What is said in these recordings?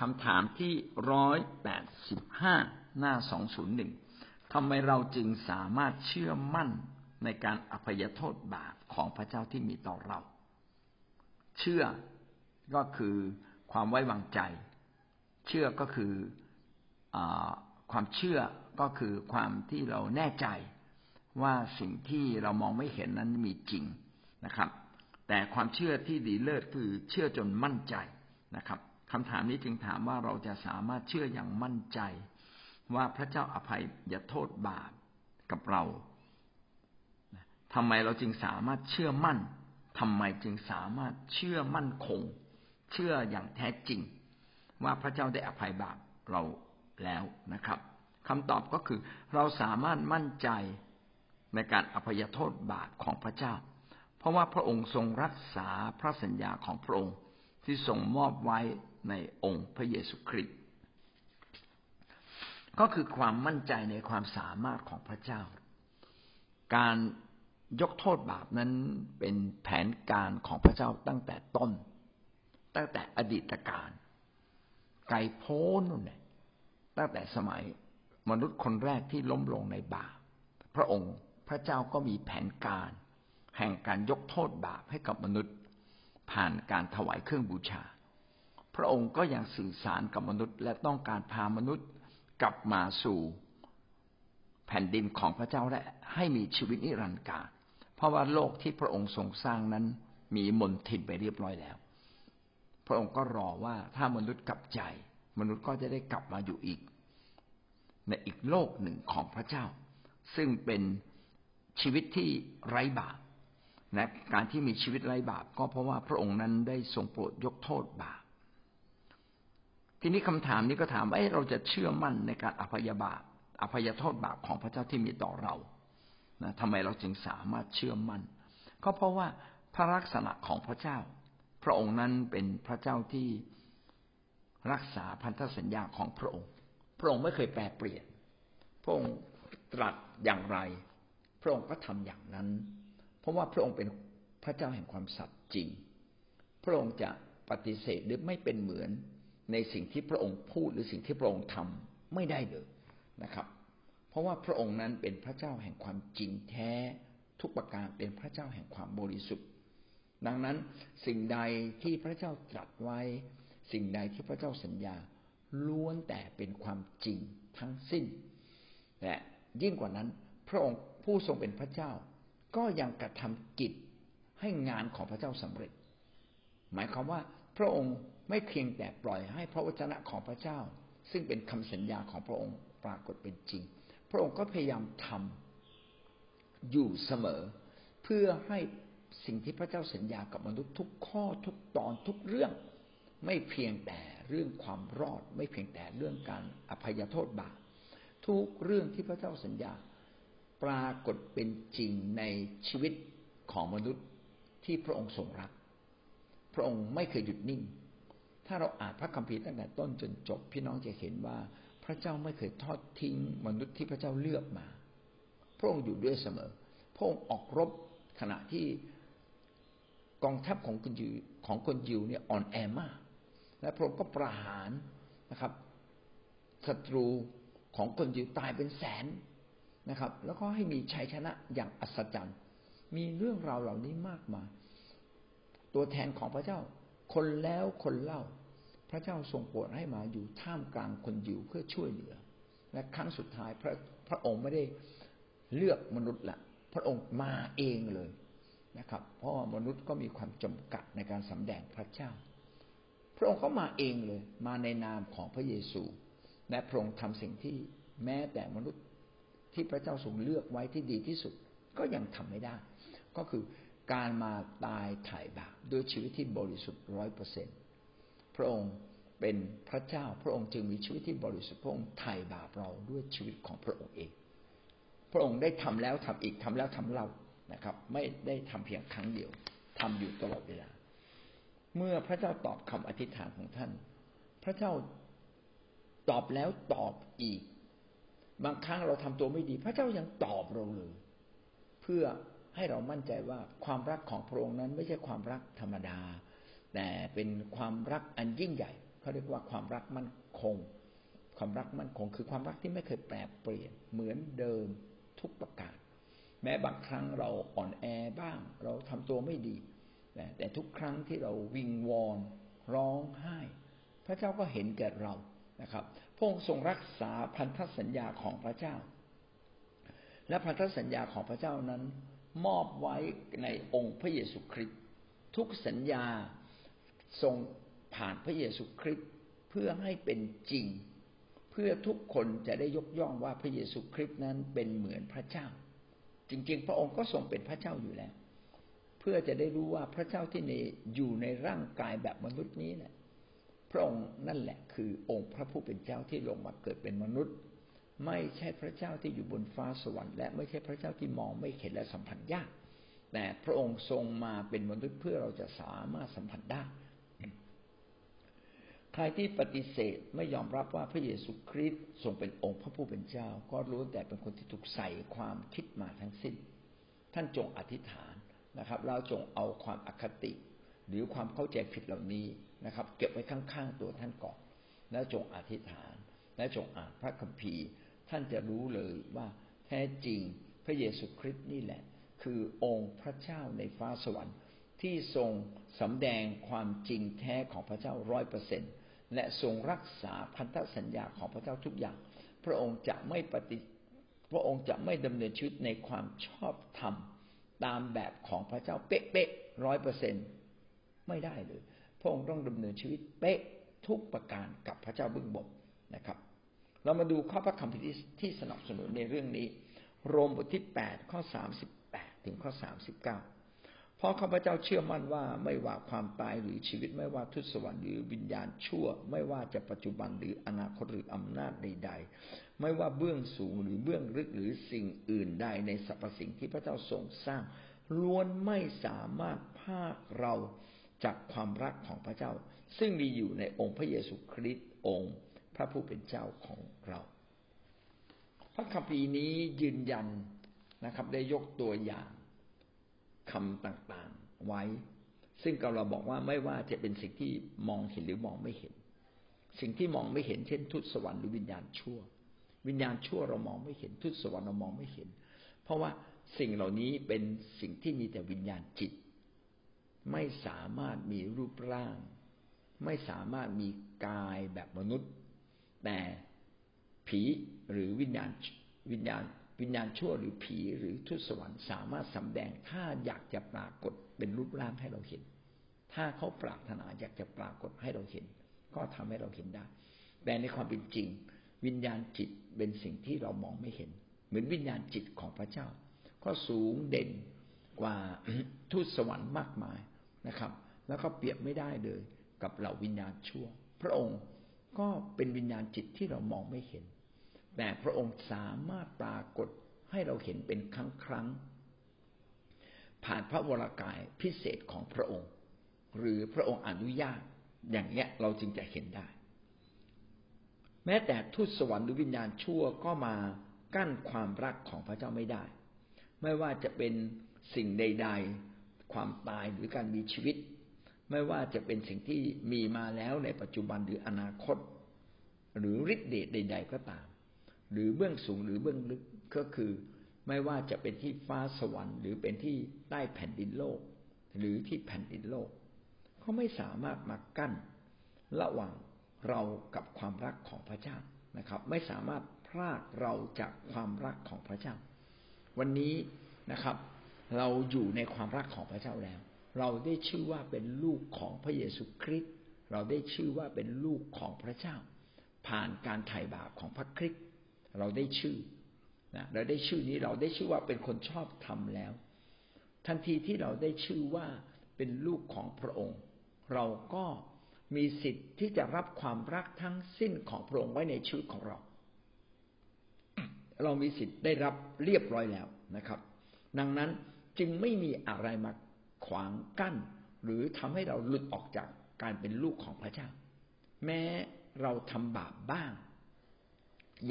คำถามที่ร้อยแปดสิบห้าหน้าสองศูนย์หนึ่งทำไมเราจึงสามารถเชื่อมั่นในการอภัยโทษบาปของพระเจ้าที่มีต่อเรา เชื่อก็คือความไว้วางใจ เชื่อก็คืออความเชื่อก็คือความที่เราแน่ใจว่าสิ่งที่เรามองไม่เห็นนั้นมีจริงนะครับ แต่ความเชื่อที่ดีเลิศคือเชื่อจนมั่นใจนะครับ คำถามนี้จึงถามว่าเราจะสามารถเชื่ออย่างมั่นใจ ว่าพระเจ้าอภัยอย่าโทษบาปกับเราทำไมเราจึงสามารถเชื่อมั่นทำไมจึงสามารถเชื่อมั่นคง เชื่ออย่างแท้จริง ว่าพระเจ้าได้อภัยบาปเราแล้วนะครับคำตอบก็คือเราสามารถมั่นใจในการอภัยโทษบาปของพระเจ้า เพราะว่าพระองค์ทรงรักษาพระสัญญาของพระองค์ที่ทรงมอบไว้ ในองค์พระเยซูคริสต์ก็คือความมั่นใจในความสามารถของพระเจ้า การยกโทษบาปนั้นเป็นแผนการของพระเจ้าตั้งแต่ต้น ตั้งแต่อดีตการ ไกลโพ้นนู่นเนี่ยตั้งแต่สมัยมนุษย์คนแรกที่ล้มลงในบาป พระองค์พระเจ้าก็มีแผนการ แห่งการยกโทษบาปให้กับมนุษย์ ผ่านการถวายเครื่องบูชา พระองค์ก็ยังสื่อสารกับมนุษย์ และต้องการพามนุษย์กลับมาสู่แผ่นดินของพระเจ้าและให้มีชีวิตนิรันดร์กาเพราะว่าโลกที่พระองค์ทรงสร้างนั้นมีมนทินไปเรียบร้อยแล้ว พระองค์ก็รอว่าถ้ามนุษย์กลับใจ มนุษย์ก็จะได้กลับมาอยู่อีก ในอีกโลกหนึ่งของพระเจ้า ซึ่งเป็นชีวิตที่ไร้บาปและการที่มีชีวิตไร้บาปก็เพราะว่าพระองค์นั้นได้ทรงโปรดยกโทษบาป ทีนี้คำถามนี้ก็ถามว่าเราจะเชื่อมั่นในการอภัยบาปอภัยโทษบาปของพระเจ้าที่มีต่อเรานะทำไมเราจึงสามารถเชื่อมั่น ก็เพราะว่าพระลักษณะของพระเจ้า พระองค์นั้นเป็นพระเจ้าที่รักษาพันธสัญญาของพระองค์ พระองค์ไม่เคยแปรเปลี่ยน พระองค์ตรัสอย่างไร พระองค์ก็ทำอย่างนั้น เพราะว่าพระองค์เป็นพระเจ้าแห่งความสัตย์จริง พระองค์จะปฏิเสธหรือไม่เป็นเหมือน ในสิ่งที่พระองค์พูดหรือสิ่งที่พระองค์ทำไม่ได้เลยนะครับ เพราะว่าพระองค์นั้นเป็นพระเจ้าแห่งความจริงแท้ทุกประการเป็นพระเจ้าแห่งความบริสุทธิ์ ดังนั้นสิ่งใดที่พระเจ้าตรัสไว้ สิ่งใดที่พระเจ้าสัญญาล้วนแต่เป็นความจริงทั้งสิ้นและยิ่งกว่านั้น พระองค์ผู้ทรงเป็นพระเจ้า ก็ยังกระทำกิจให้งานของพระเจ้าสำเร็จ หมายความว่าพระองค์ ไม่เพียงแต่ปล่อยให้พระวจนะของพระเจ้า ซึ่งเป็นคำสัญญาของพระองค์ปรากฏเป็นจริง พระองค์ก็พยายามทำอยู่เสมอ เพื่อให้สิ่งที่พระเจ้าสัญญากับมนุษย์ทุกข้อทุกตอนทุกเรื่อง ไม่เพียงแต่เรื่องความรอด ไม่เพียงแต่เรื่องการอภัยโทษบาปทุกเรื่องที่พระเจ้าสัญญา ปรากฏเป็นจริงในชีวิตของมนุษย์ที่พระองค์ทรงรัก พระองค์ไม่เคยหยุดนิ่ง ถ้าเราอ่านพระคัมภีร์ตั้งแต่ต้นจนจบ พี่น้องจะเห็นว่าพระเจ้าไม่เคยทอดทิ้งมนุษย์ที่พระเจ้าเลือกมา พระองค์อยู่ด้วยเสมอ พระองค์ออกรบขณะที่กองทัพของคนยิวของคนยิวเนี่ยอ่อนแอมาก และพระองค์ก็ประหารนะครับศัตรูของคนยิวตายเป็นแสนนะครับ แล้วก็ให้มีชัยชนะอย่างอัศจรรย์ มีเรื่องราวเหล่านี้มากมาย ตัวแทนของพระเจ้า คนแล้วคนเล่า พระเจ้าทรงโปรดให้มาอยู่ท่ามกลางคนอยู่เพื่อช่วยเหลือ และครั้งสุดท้ายพระพระองค์ไม่ได้เลือกมนุษย์ละพระองค์มาเองเลยนะครับ เพราะว่ามนุษย์ก็มีความจำกัดในการสำแดงพระเจ้า พระองค์ก็มาเองเลย มาในนามของพระเยซู และพระองค์ทำสิ่งที่แม้แต่มนุษย์ที่พระเจ้าทรงเลือกไว้ที่ดีที่สุด ก็ยังทำไม่ได้ ก็คือ การมาตายถ่ายบาปด้วยชีวิตที่บริสุทธิ์ร้อยเปอร์เซ็นพระองค์เป็นพระเจ้าพระองค์จึงมีชีวิตที่บริสุทธิ์พระองค์ไถ่บาปเราด้วยชีวิตของพระองค์เอง พระองค์ได้ทำแล้วทำอีกทำแล้วทำเล่านะครับ ไม่ได้ทำเพียงครั้งเดียวทำอยู่ตลอดเวลา เมื่อพระเจ้าตอบคำอธิษฐานของท่าน พระเจ้าตอบแล้วตอบอีก บางครั้งเราทำตัวไม่ดี พระเจ้ายังตอบเราเลยเพื่อ ให้เรามั่นใจว่าความรักของพระองค์นั้นไม่ใช่ความรักธรรมดา แต่เป็นความรักอันยิ่งใหญ่เขาเรียกว่าความรักมั่นคง ความรักมั่นคง คือความรักที่ไม่เคยแปรเปลี่ยนเหมือนเดิมทุกประการ แม้บางครั้งเราอ่อนแอบ้าง เราทำตัวไม่ดีแต่ทุกครั้งที่เราวิงวอนร้องไห้ พระเจ้าก็เห็นแก่เรานะครับพระองค์ทรงรักษาพันธสัญญาของพระเจ้า และพันธสัญญาของพระเจ้านั้น มอบไว้ในองค์พระเยซูคริสต์ทุกสัญญาทรงผ่านพระเยซูคริสต์เพื่อให้เป็นจริง เพื่อทุกคนจะได้ยกย่องว่าพระเยซูคริสต์นั้นเป็นเหมือนพระเจ้า จริง ๆ พระองค์ก็ทรงเป็นพระเจ้าอยู่แล้ว เพื่อจะได้รู้ว่าพระเจ้าที่ในอยู่ในร่างกายแบบมนุษย์นี้แหละพระองค์นั่นแหละคือองค์พระผู้เป็นเจ้าที่ลงมาเกิดเป็นมนุษย์ ไม่ใช่พระเจ้าที่อยู่บนฟ้าสวรรค์และไม่ใช่พระเจ้าที่มองไม่เห็นและสัมผัสยาก แต่พระองค์ทรงมาเป็นมนุษย์เพื่อเราจะสามารถสัมผัสได้ ใครที่ปฏิเสธไม่ยอมรับว่าพระเยซูคริสต์ทรงเป็นองค์พระผู้เป็นเจ้า ก็รู้แต่เป็นคนที่ถูกใส่ความคิดมาทั้งสิ้น ท่านจงอธิษฐานนะครับ เราจงเอาความอคติ หรือความเข้าใจผิดเหล่านี้นะครับ เก็บไว้ข้างๆตัวท่านก่อนแล้วจงอธิษฐาน และจงอ่านพระคัมภีร์ ท่านจะรู้เลยว่าแท้จริงพระเยซูคริสต์นี่แหละ คือองค์พระเจ้าในฟ้าสวรรค์ที่ทรงสำแดงความจริงแท้ของพระเจ้าร้อยเปอร์เซ็นต์และทรงรักษาพันธสัญญาของพระเจ้าทุกอย่าง พระองค์จะไม่ปฏิพระองค์จะไม่ดำเนินชีวิตในความชอบธรรมตามแบบของพระเจ้าเป๊ะๆร้อยเปอร์เซ็นไม่ได้เลย พระองค์ต้องดำเนินชีวิตเป๊ะทุกประการกับพระเจ้าบึ้งบกนะครับ เรามาดูข้อพระคัมภีร์ที่สนับสนุนในเรื่องนี้ โรมบทที่แปดข้อสามสิบแปดถึงข้อสามสิบเก้าราะข้าพเจ้าเชื่อมั่นว่าไม่ว่าความตายหรือชีวิตไม่ว่าทุสวรรค์หรือวิญญาณชั่ว ไม่ว่าจะปัจจุบันหรืออนาคตหรืออำนาจใด ๆ ไม่ว่าเบื้องสูงหรือเบื้องลึกหรือสิ่งอื่นใดในสรรพสิ่งที่พระเจ้าทรงสร้าง ล้วนไม่สามารถพากเราจากความรักของพระเจ้า ซึ่งมีอยู่ในองค์พระเยซูคริสต์องค์ พระผู้เป็นเจ้าของเรา พระคัมภีร์นี้ยืนยันนะครับ ได้ยกตัวอย่างคำต่างๆไว้ ซึ่งเราบอกว่าไม่ว่าจะเป็นสิ่งที่มองเห็นหรือมองไม่เห็น สิ่งที่มองไม่เห็นเช่น ทุตสวรรค์หรือวิญญาณชั่ว วิญญาณชั่วเรามองไม่เห็น ทุตสวรรค์เรามองไม่เห็น เพราะว่าสิ่งเหล่านี้เป็นสิ่งที่มีแต่วิญญาณจิต ไม่สามารถมีรูปร่าง ไม่สามารถมีกายแบบมนุษย์ แต่ผีหรือวิญญาณวิญญาณวิญญาณชั่วหรือผีหรือทุตสวรรค์สามารถสำแดงถ้าอยากจะปรากฏเป็นรูปร่างให้เราเห็น ถ้าเขาปรารถนาอยากจะปรากฏให้เราเห็น ก็ทำให้เราเห็นได้ แต่ในความเป็นจริง วิญญาณจิตเป็นสิ่งที่เรามองไม่เห็น เหมือนวิญญาณจิตของพระเจ้า ก็สูงเด่นกว่าทูตสวรรค์มากมายนะครับ แล้วก็เปรียบไม่ได้เลยกับเหล่าวิญญาณชั่ว พระองค์ ก็เป็นวิญญาณจิตที่เรามองไม่เห็น แต่พระองค์สามารถปรากฏให้เราเห็นเป็นครั้งครั้ง ผ่านพระวรากายพิเศษของพระองค์ หรือพระองค์อนุญาตอย่างเนี้ยเราจึงจะเห็นได้ แม้แต่ทูตสวรรค์หรือวิญญาณชั่วก็มากั้นความรักของพระเจ้าไม่ได้ ไม่ว่าจะเป็นสิ่งใด ๆ ความตายหรือการมีชีวิต ไม่ว่าจะเป็นสิ่งที่มีมาแล้วในปัจจุบันหรืออนาคต หรือฤทธิ์เดชใด ๆ ก็ตาม หรือเบื้องสูงหรือเบื้องลึกก็คือ ไม่ว่าจะเป็นที่ฟ้าสวรรค์ หรือเป็นที่ใต้แผ่นดินโลก หรือที่แผ่นดินโลกเขาไม่สามารถมากั้นระหว่างเรากับความรักของพระเจ้านะครับ ไม่สามารถพรากเราจากความรักของพระเจ้า วันนี้นะครับ เราอยู่ในความรักของพระเจ้าแล้ว เราได้ชื่อว่าเป็นลูกของพระเยซูคริสต์เราได้ชื่อว่าเป็นลูกของพระเจ้า ผ่านการไถ่บาปของพระคริสต์เราได้ชื่อนะเราได้ชื่อนี้เราได้ชื่อว่าเป็นคนชอบธรรมแล้ว ทันทีที่เราได้ชื่อว่าเป็นลูกของพระองค์ เราก็มีสิทธิ์ที่จะรับความรักทั้งสิ้นของพระองค์ไว้ในชีวิตของเรา เรามีสิทธิ์ได้รับเรียบร้อยแล้วนะครับ ดังนั้นจึงไม่มีอะไรมา ขวางกั้น หรือทำให้เราหลุดออกจากการเป็นลูกของพระเจ้า แม้เราทำบาปบ้าง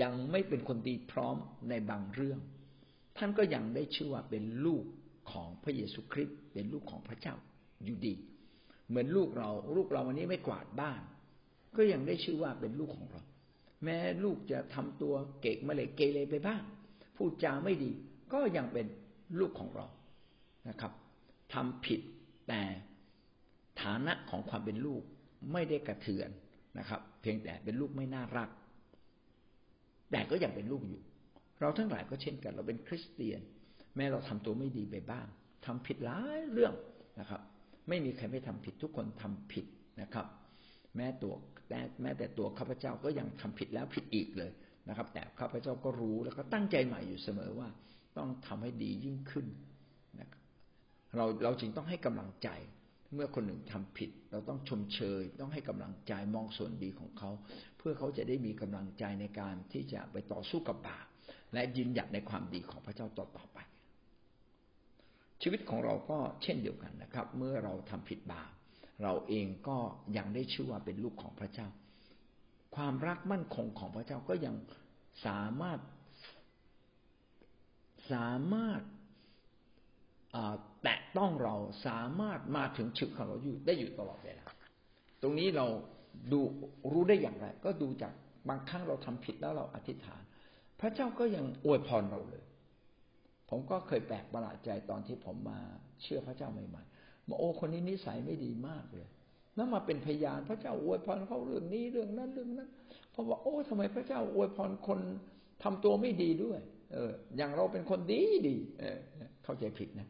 ยังไม่เป็นคนดีพร้อมในบางเรื่อง ท่านก็ยังได้ชื่อว่าเป็นลูกของพระเยซูคริสต์เป็นลูกของพระเจ้าอยู่ดี เหมือนลูกเรา ลูกเราวันนี้ไม่กวาดบ้าน ก็ยังได้ชื่อว่าเป็นลูกของเรา แม้ลูกจะทำตัวเกกมาเลยเกเรไปบ้างพูดจาไม่ดีก็ยังเป็นลูกของเรานะครับ ทำผิดแต่ฐานะของความเป็นลูกไม่ได้กระเทือนนะครับ เพียงแต่เป็นลูกไม่น่ารัก แต่ก็ยังเป็นลูกอยู่ เราทั้งหลายก็เช่นกัน เราเป็นคริสเตียน แม้เราทำตัวไม่ดีไปบ้างทำผิดหลายเรื่องนะครับ ไม่มีใครไม่ทำผิดทุกคนทำผิดนะครับ แม้ตัวแต่แม้แต่ตัวข้าพเจ้าก็ยังทำผิดแล้วผิดอีกเลยนะครับ แต่ข้าพเจ้าก็รู้แล้วก็ตั้งใจใหม่อยู่เสมอว่า ต้องทำให้ดียิ่งขึ้น เราเราจึงต้องให้กำลังใจ เมื่อคนหนึ่งทำผิด เราต้องชมเชย ต้องให้กำลังใจมองส่วนดีของเขา เพื่อเขาจะได้มีกำลังใจในการที่จะไปต่อสู้กับบาปและยืนหยัดในความดีของพระเจ้าต่อต่อไป ชีวิตของเราก็เช่นเดียวกันนะครับ เมื่อเราทำผิดบาปเราเองก็ยังได้ชื่อว่าเป็นลูกของพระเจ้า ความรักมั่นคงของพระเจ้าก็ยังสามารถสามารถแตะ ต้องเราสามารถมาถึงชีวิตของเราอยู่ได้อยู่ตลอดเวลาตรงนี้เราดูรู้ได้อย่างไร ก็ดูจากบางครั้งเราทำผิดแล้วเราอธิษฐาน พระเจ้าก็ยังอวยพรเราเลย ผมก็เคยแปลกประหลาดใจตอนที่ผมมาเชื่อพระเจ้าใหม่ๆว่าโอ้คนนี้นิสัยไม่ดีมากเลยแล้วมาเป็นพยานพระเจ้าอวยพรเขาเรื่องนี้เรื่องนั้นเรื่องนั้นเพราะว่าโอ้ทำไมพระเจ้าอวยพรคนทำตัวไม่ดีด้วย เออ อย่างเราเป็นคนดีดี เออ เข้าใจผิดนะ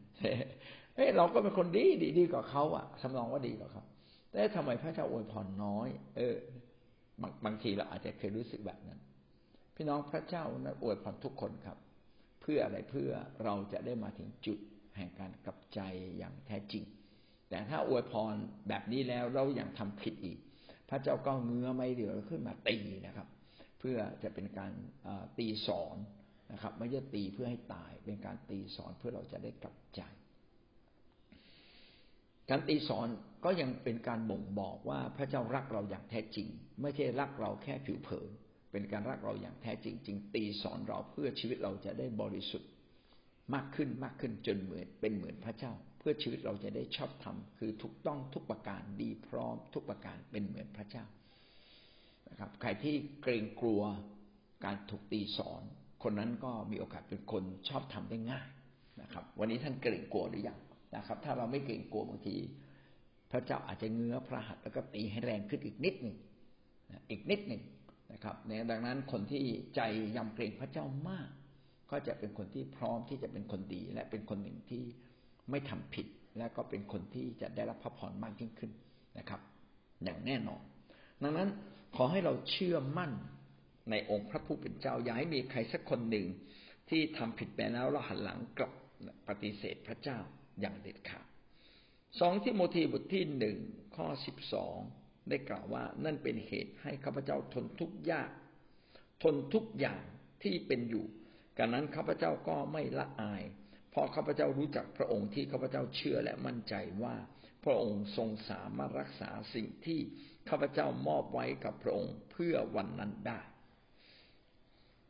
เอ้เราก็เป็นคนดีดีดีกว่าเขาอะสำรองว่าดีกว่าเขาแต่ทำไมพระเจ้าอวยพรน้อย เออบางบางทีเราอาจจะเคยรู้สึกแบบนั้น พี่น้องพระเจ้านะอวยพรทุกคนครับ เพื่ออะไรเพื่อเราจะได้มาถึงจุดแห่งการกลับใจอย่างแท้จริง แต่ถ้าอวยพรแบบนี้แล้วเรายัางทำผิดอีก พระเจ้าก็เงื้อไม่เดียวขึ้นมาตีนะครับ เพื่อจะเป็นการตีสอน นะครับ ไม่ใช่ตีเพื่อให้ตาย เป็นการตีสอนเพื่อเราจะได้กลับใจ การตีสอนก็ยังเป็นการบ่งบอกว่าพระเจ้ารักเราอย่างแท้จริง ไม่ใช่รักเราแค่ผิวเผิน เป็นการรักเราอย่างแท้จริงจึงตีสอนเราเพื่อชีวิตเราจะได้บริสุทธิ์มากขึ้นมากขึ้นจนเหมือนเป็นเหมือนพระเจ้า เพื่อชีวิตเราจะได้ชอบธรรมคือถูกต้องทุกประการดีพร้อม ทุกประการเป็นเหมือนพระเจ้านะครับ ใครที่เกรงกลัวการถูกตีสอน คนนั้นก็มีโอกาสเป็นคนชอบทำได้ง่ายนะครับ วันนี้ท่านเกรงกลัวหรือยังนะครับ ถ้าเราไม่เกรงกลัวบางที พระเจ้าอาจจะเงื้อพระหัตถ์แล้วก็ตีให้แรงขึ้นอีกนิดหนึ่งอีกนิดหนึ่งนะครับเนี่ยดังนั้นคนที่ใจยำเกรงพระเจ้ามาก ก็จะเป็นคนที่พร้อมที่จะเป็นคนดี และเป็นคนหนึ่งที่ไม่ทำผิด และก็เป็นคนที่จะได้รับพระพรมากยิ่งขึ้นนะครับ อย่างแน่นอน ดังนั้นขอให้เราเชื่อมั่น ในองค์พระผู้เป็นเจ้า อย่าให้มีใครสักคนหนึ่งที่ทำผิดไปแล้วเราหันหลังกลับปฏิเสธพระเจ้าอย่างเด็ดขาดสองที่โมทีบทที่หนึ่งข้อสิบสองได้กล่าวว่านั่นเป็นเหตุให้ข้าพเจ้าทนทุกข์ยาก ทนทุกอย่างที่เป็นอยู่การนั้นข้าพเจ้าก็ไม่ละอาย เพราะข้าพเจ้ารู้จักพระองค์ที่ข้าพเจ้าเชื่อและมั่นใจว่า พระองค์ทรงสามารถรักษาสิ่งที่ข้าพเจ้ามอบไว้กับพระองค์เพื่อวันนั้นได้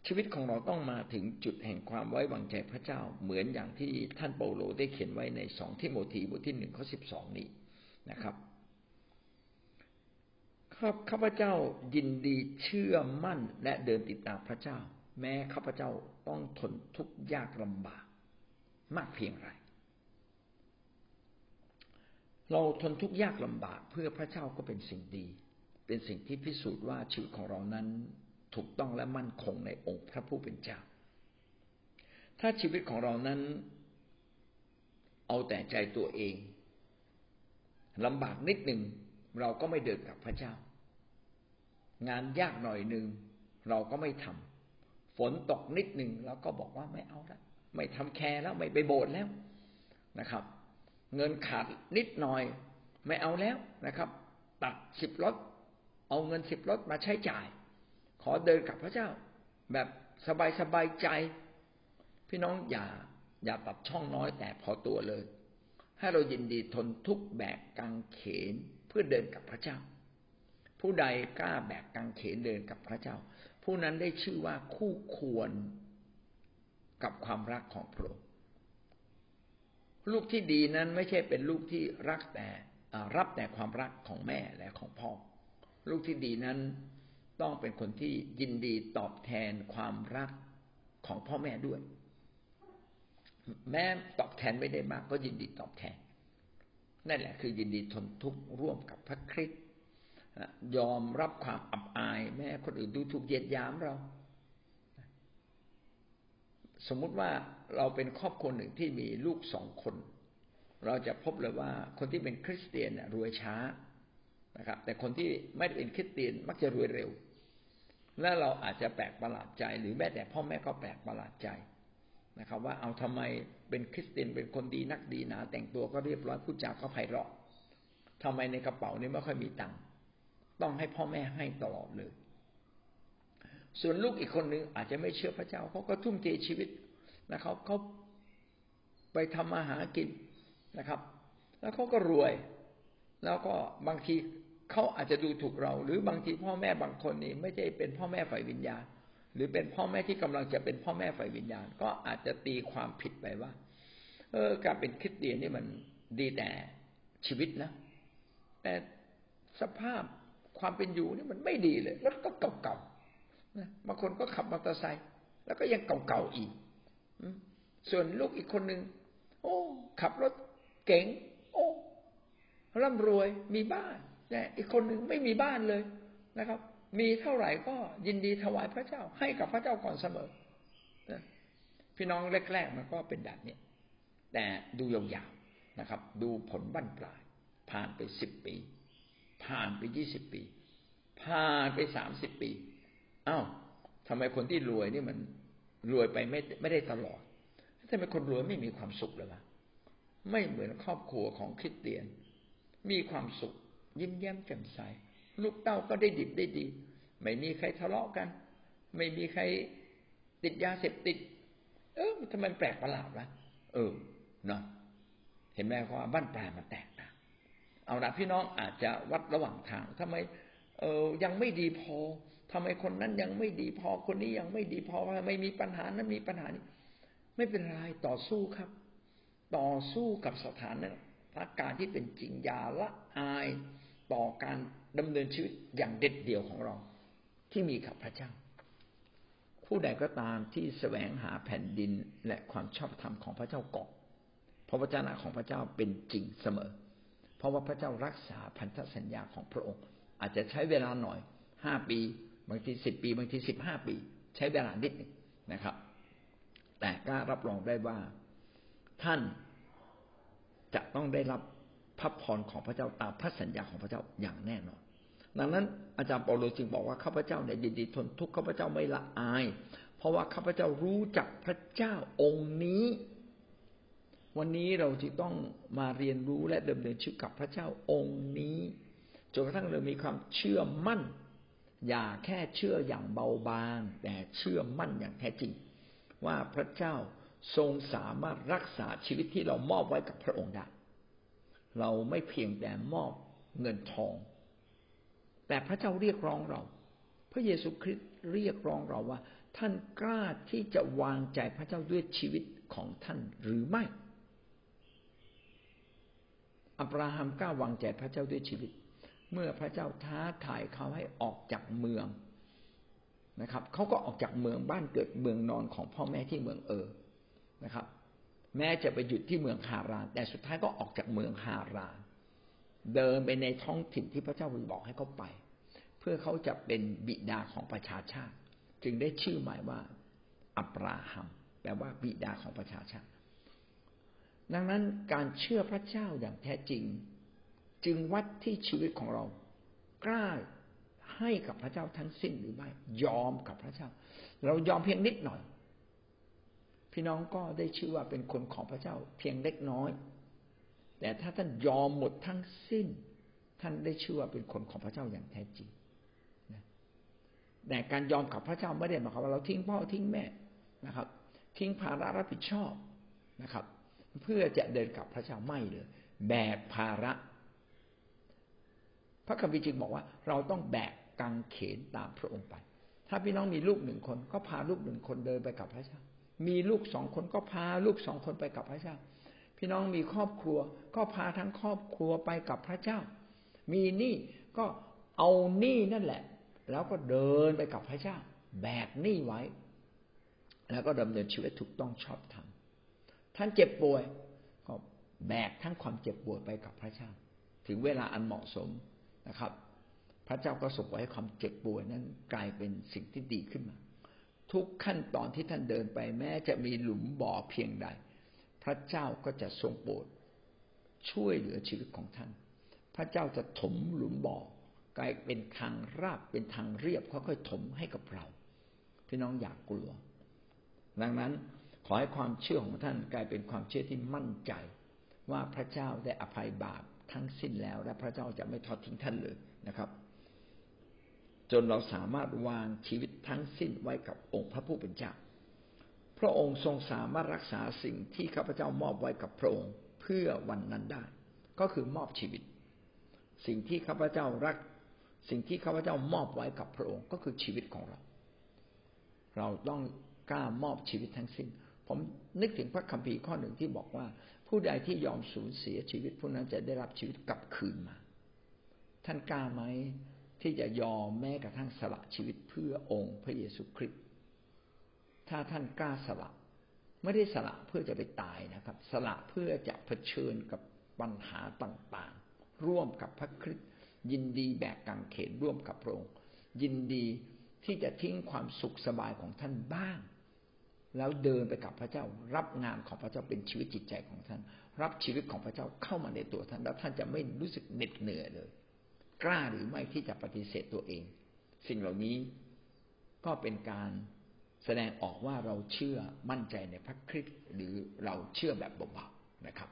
ชีวิตของเราต้องมาถึงจุดแห่งความไว้วางใจพระเจ้า เหมือนอย่างที่ท่านเปาโลได้เขียนไว้ในสองทิโมธีบทที่หนึ่งข้อสิบสองนี้นะครับครับข้าพเจ้ายินดีเชื่อมั่นและเดินติดตามพระเจ้า แม้ข้าพเจ้าต้องทนทุกข์ยากลำบาก มากเพียงไร เราทนทุกข์ยากลำบาก เพื่อพระเจ้าก็เป็นสิ่งดี เป็นสิ่งที่พิสูจน์ว่าชีวิตของเรานั้น ถูกต้องและมั่นคงในองค์พระผู้เป็นเจ้า ถ้าชีวิตของเรานั้น เอาแต่ใจตัวเองลำบากนิดหนึ่งเราก็ไม่เดินกับพระเจ้า งานยากหน่อยหนึ่งเราก็ไม่ทำฝนตกนิดหนึ่งเราก็บอกว่าไม่เอาแล้วไม่ทำแคร์แล้วไม่ไปโบสถ์แล้วนะครับ เงินขาดนิดหน่อย ไม่เอาแล้วนะครับ ตัดสิบรถเอาเงินสิบรถมาใช้จ่าย ขอเดินกับพระเจ้า แบบสบายสบายใจ พี่น้องอย่าอย่าตัดช่องน้อยแต่พอตัวเลย ให้เรายินดีทนทุกแบกกังเขนเพื่อเดินกับพระเจ้า ผู้ใดกล้าแบกกังเขนเดินกับพระเจ้า ผู้นั้นได้ชื่อว่าคู่ควรกับความรักของพระองค์ลูกที่ดีนั้นไม่ใช่เป็นลูกที่รักแต่รับแต่ความรักของแม่และของพ่อ ลูกที่ดีนั้น ต้องเป็นคนที่ยินดีตอบแทนความรักของพ่อแม่ด้วย แม้ตอบแทนไม่ได้มากก็ยินดีตอบแทน นั่นแหละคือยินดีทนทุกข์ร่วมกับพระคริสต์ยอมรับความอับอาย แม้คนอื่นดูถูกเยียดยามเรา สมมุติว่าเราเป็นครอบครัวหนึ่งที่มีลูกสองคน เราจะพบเลยว่าคนที่เป็นคริสเตียนรวยช้านะครับแต่คนที่ไม่เป็นคริสเตียนมักจะรวยเร็ว และเราอาจจะแปลกประหลาดใจ หรือแม้แต่พ่อแม่ก็แปลกประหลาดใจนะครับ ว่าเอาทำไมเป็นคริสเตียนเป็นคนดีนักดีหนา แต่งตัวก็เรียบร้อยพูดจาก็ไพเราะทำไมในกระเป๋านี้ไม่ค่อยมีตังค์ต้องให้พ่อแม่ให้ตลอดเลย ส่วนลูกอีกคนนึงอาจจะไม่เชื่อพระเจ้าเขาก็ทุ่มเทชีวิตนะครับเขาไปทำมาหากินนะครับ แล้วเขาก็รวย แล้วก็บางที เขาอาจจะดูถูกเรา หรือบางทีพ่อแม่บางคนนี่ไม่ใช่เป็นพ่อแม่ฝ่ายวิญญาณ หรือเป็นพ่อแม่ที่กำลังจะเป็นพ่อแม่ฝ่ายวิญญาณ ก็อาจจะตีความผิดไปว่า เออ การเป็นคริสเตียนนี่มันดีแต่ชีวิตนะ แต่สภาพความเป็นอยู่นี่มันไม่ดีเลยรถก็เก่าๆนะบางคนก็ขับมอเตอร์ไซค์แล้วก็ยังเก่าๆอีกส่วนลูกอีกคนหนึ่งโอ้ ขับรถเก๋ง โอ้ร่ำรวยมีบ้าน แต่อีกคนหนึ่งไม่มีบ้านเลยนะครับ มีเท่าไหร่ก็ยินดีถวายพระเจ้า ให้กับพระเจ้าก่อนเสมอพี่น้องแรกๆมันก็เป็นแบบนี้แต่ดูยาวๆนะครับ ดูผลบั้นปลาย ผ่านไปสิบปี ผ่านไปยี่สิบปี ผ่านไปสามสิบปีอ้าวทำไมคนที่รวยนี่มันรวยไปไม่ไม่ได้ตลอดทำไมคนรวยไม่มีความสุขเลยวะไม่เหมือนครอบครัวของคริสเตียน มีความสุข ยิ้มแย้มแจ่มใส ลูกเต้าก็ได้ดิบได้ดี ไม่มีใครทะเลาะกัน ไม่มีใครติดยาเสพติด เออทำไมแปลกประหลาดวะเออเนาะเห็นไหมว่าบ้านปลายมันแตกต่างเอาละพี่น้องอาจจะวัดระหว่างทางทำไม เออยังไม่ดีพอทำไมคนนั้นยังไม่ดีพอ คนนี้ยังไม่ดีพอทำไมมีปัญหานั้นมีปัญหานี้ไม่เป็นไรต่อสู้ครับ ต่อสู้กับสถานการณ์ที่เป็นจริงยาละอาย ต่อการดำเนินชีวิตอย่างเด็ดเดี่ยวของเราที่มีกับพระเจ้า ผู้ใดก็ตามที่แสวงหาแผ่นดินและความชอบธรรมของพระเจ้าก่อนเพราะวจนะของพระเจ้าเป็นจริงเสมอ เพราะว่าพระเจ้ารักษาพันธสัญญาของพระองค์ อาจจะใช้เวลาหน่อยห้าปี บางทีสิบปี บางทีสิบห้าปี ใช้เวลานิดหนึ่งนะครับ แต่กล้ารับรองได้ว่าท่านจะต้องได้รับ พระพรของพระเจ้าตามพระสัญญาของพระเจ้าอย่างแน่นอน ดังนั้นอาจารย์เปาโลจึงบอกว่าข้าพเจ้าในยินดีทนทุกข์ข้าพเจ้าไม่ละอาย เพราะว่าข้าพเจ้ารู้จักพระเจ้าองค์นี้ วันนี้เราจึงต้องมาเรียนรู้และดำเนินชีวิตกับพระเจ้าองค์นี้จนกระทั่งเรามีความเชื่อมั่น อย่าแค่เชื่ออย่างเบาบาง แต่เชื่อมั่นอย่างแท้จริง ว่าพระเจ้าทรงสามารถรักษาชีวิตที่เรามอบไว้กับพระองค์ได้ เราไม่เพียงแต่มอบเงินทอง แต่พระเจ้าเรียกร้องเรา พระเยซูคริสต์เรียกร้องเราว่า ท่านกล้าที่จะวางใจพระเจ้าด้วยชีวิตของท่านหรือไม่ อับราฮัมกล้าวางใจพระเจ้าด้วยชีวิต เมื่อพระเจ้าท้าทายเขาให้ออกจากเมืองนะครับเขาก็ออกจากเมืองบ้านเกิดเมืองนอนของพ่อแม่ที่เมืองเออนะครับ แม้จะไปหยุดที่เมืองฮาราน แต่สุดท้ายก็ออกจากเมืองฮาราน เดินไปในท้องถิ่นที่พระเจ้าบอกให้เขาไป เพื่อเขาจะเป็นบิดาของประชาชาติ จึงได้ชื่อหมายว่า อับราฮัมแปลว่าบิดาของประชาชาติ ดังนั้นการเชื่อพระเจ้าอย่างแท้จริง จึงวัดที่ชีวิตของเรากล้าให้กับพระเจ้าทั้งสิ้นหรือไม่ยอมกับพระเจ้า เรายอมเพียงนิดหน่อย พี่น้องก็ได้ชื่อว่าเป็นคนของพระเจ้าเพียงเล็กน้อย แต่ถ้าท่านยอมหมดทั้งสิ้น ท่านได้ชื่อว่าเป็นคนของพระเจ้าอย่างแท้จริงแต่การยอมกับพระเจ้าไม่ได้หมายความว่าเราทิ้งพ่อทิ้งแม่นะครับ ทิ้งภาระรับผิดชอบนะครับ เพื่อจะเดินกับพระเจ้าไม่เลยแบกภาระ พระคัมภีร์จึงบอกว่า เราต้องแบกกังเขนตามพระองค์ไป ถ้าพี่น้องมีลูกหนึ่งคน ก็พาลูกหนึ่งคนเดินไปกับพระเจ้า มีลูกสองคนก็พาลูกสองคนไปกับพระเจ้า พี่น้องมีครอบครัว ก็พาทั้งครอบครัวไปกับพระเจ้า มีหนี้ก็เอาหนี้นั่นแหละ แล้วก็เดินไปกับพระเจ้า แบกหนี้ไว้ แล้วก็ดำเนินชีวิตถูกต้องชอบธรรมท่านเจ็บป่วยก็แบกทั้งความเจ็บป่วยไปกับพระเจ้า ถึงเวลาอันเหมาะสมนะครับ พระเจ้าก็ส่งไว้ความเจ็บป่วยนั้นกลายเป็นสิ่งที่ดีขึ้นมา ทุกขั้นตอนที่ท่านเดินไปแม้จะมีหลุมบ่อเพียงใด พระเจ้าก็จะทรงโปรดช่วยเหลือชีวิตของท่าน พระเจ้าจะถมหลุมบ่อกลายเป็นทางราบเป็นทางเรียบค่อยๆถมให้กับเรา พี่น้องอยากกลัว ดังนั้นขอให้ความเชื่อของท่านกลายเป็นความเชื่อที่มั่นใจ ว่าพระเจ้าได้อภัยบาปทั้งสิ้นแล้ว และพระเจ้าจะไม่ทอดทิ้งท่านเลยนะครับ จนเราสามารถวางชีวิตทั้งสิ้นไว้กับองค์พระผู้เป็นเจ้า พระองค์ทรงสามารถรักษาสิ่งที่ข้าพเจ้ามอบไว้กับพระองค์เพื่อวันนั้นได้ ก็คือมอบชีวิต สิ่งที่ข้าพเจ้ารัก สิ่งที่ข้าพเจ้ามอบไว้กับพระองค์ก็คือชีวิตของเรา เราต้องกล้ามอบชีวิตทั้งสิ้น ผมนึกถึงพระคัมภีร์ข้อหนึ่งที่บอกว่า ผู้ใดที่ยอมสูญเสียชีวิตผู้นั้นจะได้รับชีวิตกลับคืนมา ท่านกล้าไหม ที่จะยอมแม้กระทั่งสละชีวิตเพื่อองค์พระเยซูคริสต์ถ้าท่านกล้าสละไม่ได้สละเพื่อจะไปตายนะครับ สละเพื่อจะเผชิญกับปัญหาต่างๆ ร่วมกับพระคริสต์ยินดีแบกกางเขนร่วมกับพระองค์ ยินดีที่จะทิ้งความสุขสบายของท่านบ้าง แล้วเดินไปกับพระเจ้ารับงานของพระเจ้าเป็นชีวิตจิตใจของท่าน รับชีวิตของพระเจ้าเข้ามาในตัวท่านแล้วท่านจะไม่รู้สึกเหน็ดเหนื่อยเลย กล้าหรือไม่ที่จะปฏิเสธตัวเอง สิ่งเหล่านี้ก็เป็นการแสดงออกว่าเราเชื่อมั่นใจในพระคริสต์หรือเราเชื่อแบบเบาๆนะครับ